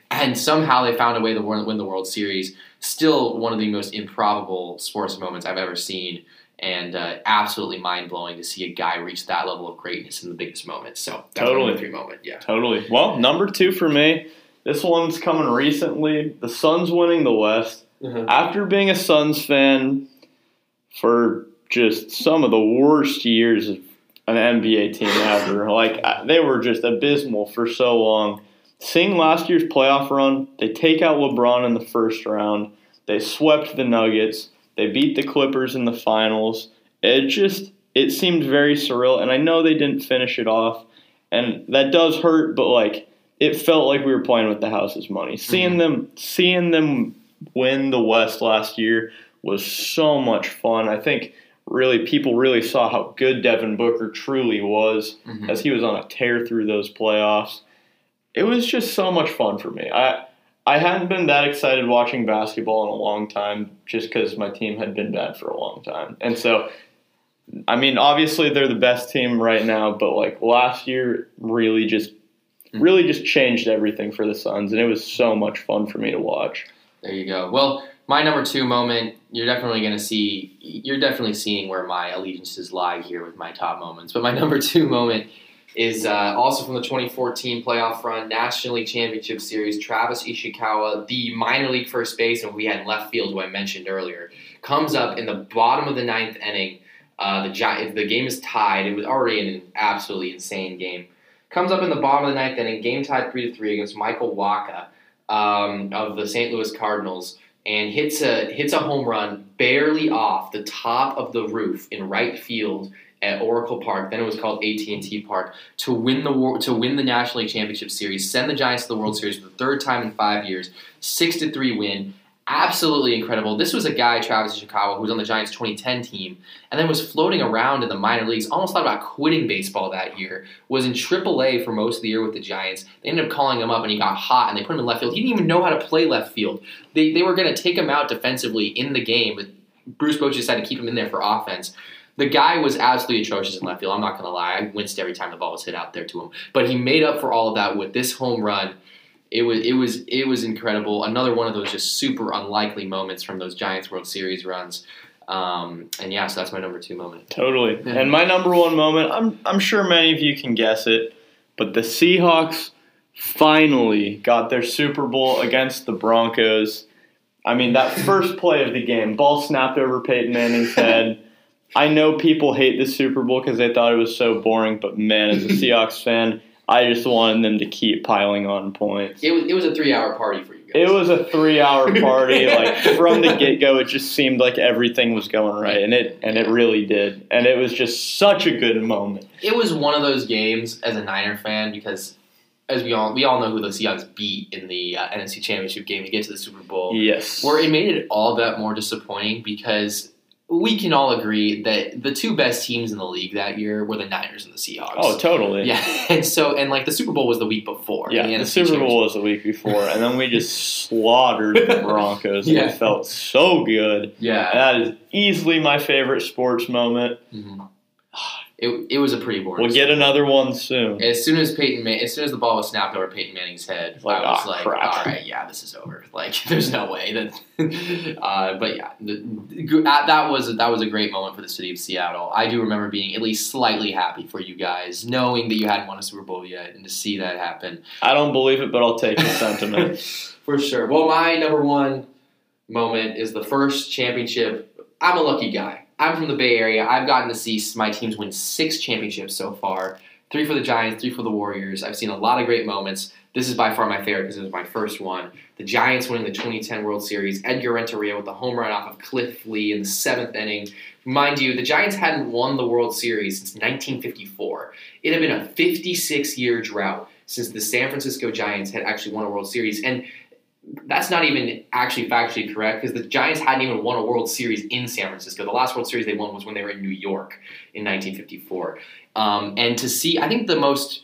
and somehow they found a way to win the World Series. Still, one of the most improbable sports moments I've ever seen, and uh, absolutely mind blowing to see a guy reach that level of greatness in the biggest moment. So, Totally. three moment. Yeah. Totally. Well, number two for me. This one's coming recently. The Suns winning the West. After being a Suns fan for just some of the worst years of an NBA team ever, like I- they were just abysmal for so long. Seeing last year's playoff run, they take out LeBron in the first round. They swept the Nuggets. They beat the Clippers in the finals. It just it seemed very surreal, and I know they didn't finish it off, and that does hurt. But like, it felt like we were playing with the house's money. Seeing them, seeing them win the West last year was so much fun. I think really people really saw how good Devin Booker truly was Mhm. as he was on a tear through those playoffs. It was just so much fun for me. I I hadn't been that excited watching basketball in a long time just because my team had been bad for a long time. And so, I mean, obviously they're the best team right now, but like last year really just mm-hmm. really just changed everything for the Suns, and it was so much fun for me to watch. There you go. Well, my number two moment, you're definitely going to see, you're definitely seeing where my allegiances lie here with my top moments. But my [LAUGHS] number two moment is uh, also from the 2014 playoff run, National League Championship Series. Travis Ishikawa, the minor league first baseman we had left field, who I mentioned earlier, comes up in the bottom of the ninth inning. Uh, the the game is tied. It was already an absolutely insane game. Comes up in the bottom of the ninth inning, game tied three to three against Michael Wacha um, of the St. Louis Cardinals and hits a hits a home run barely off the top of the roof in right field at Oracle Park. Then it was called AT and T Park to win the war, to win the National League Championship Series, send the Giants to the World Series for the third time in five years, six to three win. absolutely incredible. This was a guy, Travis Ishikawa, who was on the Giants 2010 team, and then was floating around in the minor leagues. Almost thought about quitting baseball that year. Was in AAA for most of the year with the Giants. They ended up calling him up, and he got hot, and they put him in left field. He didn't even know how to play left field. They they were going to take him out defensively in the game, but Bruce Bochy decided to keep him in there for offense. The guy was absolutely atrocious in left field. I'm not going to lie. I winced every time the ball was hit out there to him. But he made up for all of that with this home run. It was it was it was incredible. Another one of those just super unlikely moments from those Giants World Series runs. Um, and yeah, so that's my number two moment. Totally. And my number one moment, I'm I'm sure many of you can guess it, but the Seahawks finally got their Super Bowl against the Broncos. I mean, that first play of the game, ball snapped over Peyton Manning's head. I know people hate the Super Bowl because they thought it was so boring, but man, as a [LAUGHS] Seahawks fan, I just wanted them to keep piling on points. It was it was a three hour party for you guys. It was a three-hour [LAUGHS] party. Like from the get-go, it just seemed like everything was going right, and it and it really did. And it was just such a good moment. it was one of those games as a Niner fan because as we all we all know who the Seahawks beat in the uh, NFC Championship game to get to the Super Bowl. Yes. Where it made it all that more disappointing because we can all agree that the two best teams in the league that year were the Niners and the Seahawks. Oh, totally. yeah, [LAUGHS] and so and like the Super Bowl was the week before. Yeah, in the, Super Bowl was the week before, and then we just [LAUGHS] slaughtered the Broncos. and Yeah. It felt so good. Yeah, That is easily my favorite sports moment. Mhm. It it was a pretty boring. We'll get another one soon. As soon as Peyton, Man- as soon as the ball was snapped over Peyton Manning's head, like, I was "Ah, like, crap." "All right, yeah, this is over." [LAUGHS] Like, there's no way that. [LAUGHS] uh, but yeah, the, the- uh, that was that was a great moment for the city of Seattle. I do remember being at least slightly happy for you guys, knowing that you hadn't won a Super Bowl yet, and to see that happen. I don't believe it, but I'll take the [LAUGHS] sentiment. for sure. Well, my number one moment is the first championship. I'm a lucky guy. I'm from the Bay Area. I've gotten to see my teams win six championships so far. Three for the Giants, three for the Warriors. I've seen a lot of great moments. This is by far my favorite because it was my first one. The Giants winning the 2010 World Series. Edgar Renteria with the home run off of Cliff Lee in the seventh inning. Mind you, the Giants hadn't won the World Series since 1954. It had been a 56 year drought since the San Francisco Giants had actually won a World Series. And that's not even actually factually correct because the Giants hadn't even won a World Series in San Francisco. The last World Series they won was when they were in New York in 1954. Um, and to see, I think the most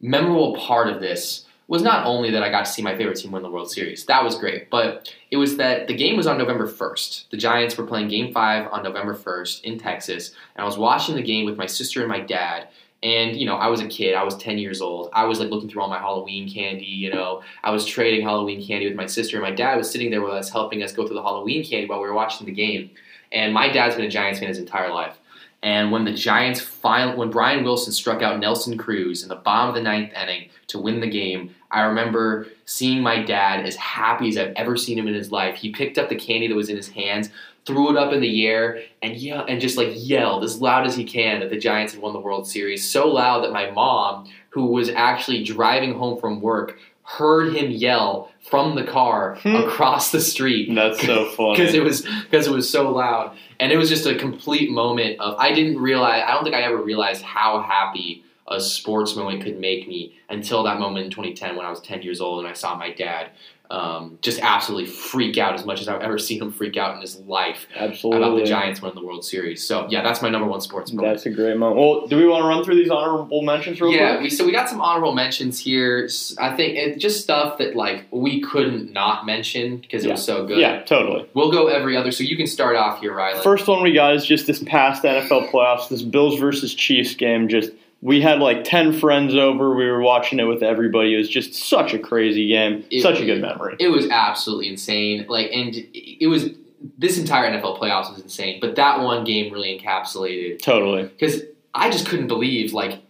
memorable part of this was not only that I got to see my favorite team win the World Series. That was great. But it was that the game was on November 1st. The Giants were playing game five on November 1st in Texas. And I was watching the game with my sister and my dad. And, you know, I was a kid. I was 10 years old. I was like looking through all my Halloween candy, you know. I was trading Halloween candy with my sister. And my dad was sitting there with us, helping us go through the Halloween candy while we were watching the game. And my dad's been a Giants fan his entire life. And when the Giants finally, when Brian Wilson struck out Nelson Cruz in the bottom of the ninth inning to win the game, I remember seeing my dad as happy as I've ever seen him in his life. He picked up the candy that was in his hands, threw it up in the air, and yeah, and just like yelled as loud as he can that the Giants had won the World Series. So loud that my mom, who was actually driving home from work, heard him yell from the car Hmm. across the street That's so [LAUGHS] funny. because it was because it was so loud and it was just a complete moment of I didn't realize I don't think I ever realized how happy a sports moment could make me until that moment in 2010 when I was 10 years old and I saw my dad um, just absolutely freak out as much as I've ever seen him freak out in his life Absolutely. about the Giants winning the World Series. So yeah, that's my number one sports moment. That's a great moment. Well, do we want to run through these honorable mentions real yeah, quick? we, so we got some honorable mentions here. I think it, just stuff that like we couldn't not mention because it was so good. Yeah, totally. We'll go every other. So you can start off here, Riley. First one we got is just this past NFL playoffs, this Bills versus Chiefs game. Just we had like ten friends over. We were watching it with everybody. It was just such a crazy game. It- such a good memory. It was absolutely insane. Like, and it was this entire NFL playoffs was insane, but that one game really encapsulated Totally. because I just couldn't believe like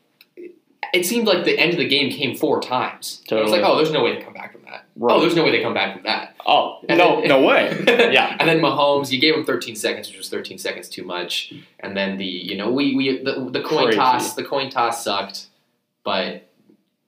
it seemed like the end of the game came four times. Totally. I was like, oh, there's no way they come back from that. Right. Oh, there's no way they come back from that. Oh And no, then- no way. [LAUGHS] Yeah. and then Mahomes, you gave him 13 seconds, which was 13 seconds too much. And then the you know we we the, the coin Crazy. toss the coin toss sucked, but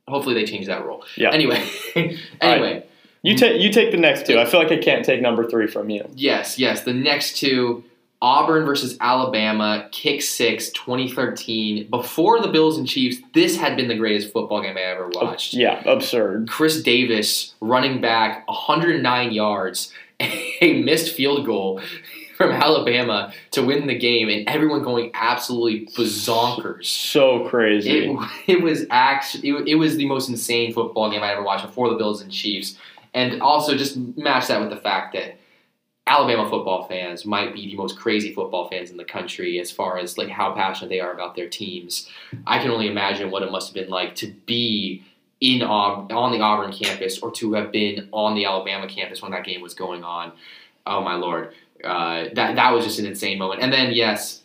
hopefully they change that rule. Yeah. Anyway, [LAUGHS] [LAUGHS] anyway. You take you take the next two. I feel like I can't take number three from you. Yes, yes. The next two Auburn versus Alabama, kick six, 2013. Before the Bills and Chiefs, this had been the greatest football game I ever watched. Yeah, absurd. Chris Davis running back 109 yards [LAUGHS] a missed field goal from Alabama to win the game, and everyone going absolutely bazonkers. So crazy. It, [LAUGHS] it was actually it, it was the most insane football game I ever watched before the Bills and Chiefs, and also just match that with the fact that Alabama football fans might be the most crazy football fans in the country as far as like how passionate they are about their teams. I can only imagine what it must have been like to be in on the Auburn campus or to have been on the Alabama campus when that game was going on. Oh my lord, uh, that that was just an insane moment. And then yes,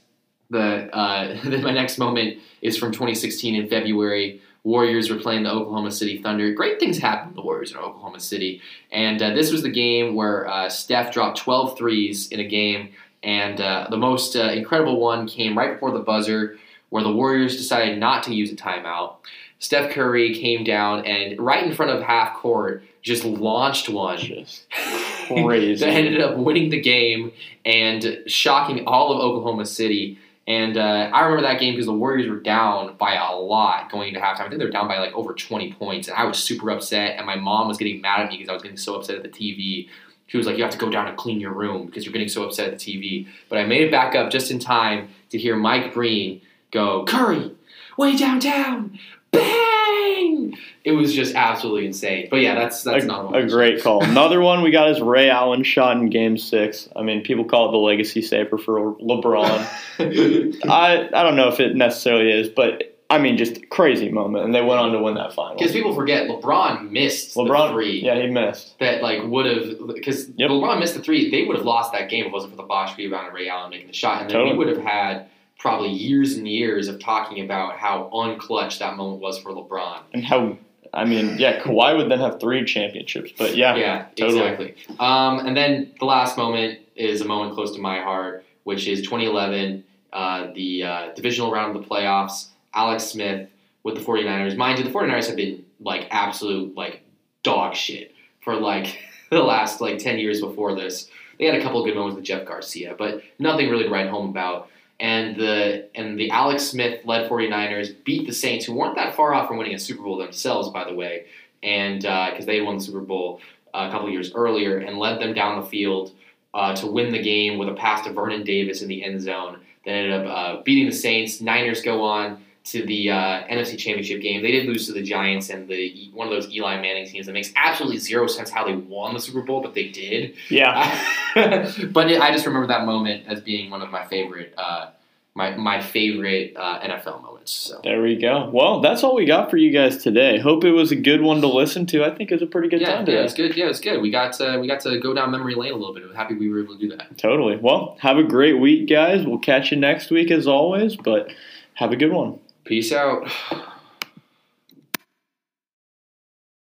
the uh, [LAUGHS] my next moment is from 2016 in February. Warriors were playing the Oklahoma City Thunder. Great things happened to the Warriors in Oklahoma City. And uh, this was the game where uh, Steph dropped 12 threes in a game. And uh, the most uh, incredible one came right before the buzzer, where the Warriors decided not to use a timeout. Steph Curry came down and right in front of half court just launched one. Just [LAUGHS] crazy. that ended up winning the game and shocking all of Oklahoma City. And uh, I remember that game because the Warriors were down by a lot going into halftime. I think they were down by like over 20 points, and I was super upset. And my mom was getting mad at me because I was getting so upset at the TV. She was like, "You have to go down and clean your room because you're getting so upset at the TV." But I made it back up just in time to hear Mike Breen go, "Curry, way downtown, bang!" It was just absolutely insane. But yeah, that's that's a, not a great call. [LAUGHS] Another one we got is Ray Allen shot in Game Six. I mean, people call it the legacy saver for LeBron. [LAUGHS] I I don't know if it necessarily is, but I mean, just crazy moment, and they went on to win that final. Because people forget LeBron missed LeBron, the three. Yeah, he missed. That like would have because Yep. LeBron missed the three. They would have lost that game if it wasn't for the Bosh rebound and Ray Allen making the shot, and then Totally. we would have had probably years and years of talking about how unclutch that moment was for LeBron. And how I mean, yeah, Kawhi would then have three championships, but yeah, Yeah, totally. exactly. Um, and then the last moment is a moment close to my heart, which is 2011, uh, the uh, divisional round of the playoffs. Alex Smith with the 49ers. Mind you, the 49ers have been like absolute like dog shit for like [LAUGHS] the last like 10 years before this. They had a couple of good moments with Jeff Garcia, but nothing really to write home about. And the and the Alex Smith led 49ers beat the Saints, who weren't that far off from winning a Super Bowl themselves, by the way, and because they had won the Super Bowl uh, a couple years earlier, and led them down the field uh, to win the game with a pass to Vernon Davis in the end zone. Then ended up uh, beating the Saints. Niners go on to the uh, NFC Championship game. They did lose to the Giants and the one of those Eli Manning teams that makes absolutely zero sense how they won the Super Bowl, but they did. yeah. [LAUGHS] but it, I just remember that moment as being one of my favorite, uh, my my favorite uh, NFL moments. So There we go. Well, that's all we got for you guys today. Hope it was a good one to listen to. I think it was a pretty good yeah, time yeah, today. it's good. Yeah, it's good. We got to, we got to go down memory lane a little bit. I'm happy we were able to do that. Totally. Well, have a great week, guys. We'll catch you next week as always, but have a good one. Peace out. [SIGHS]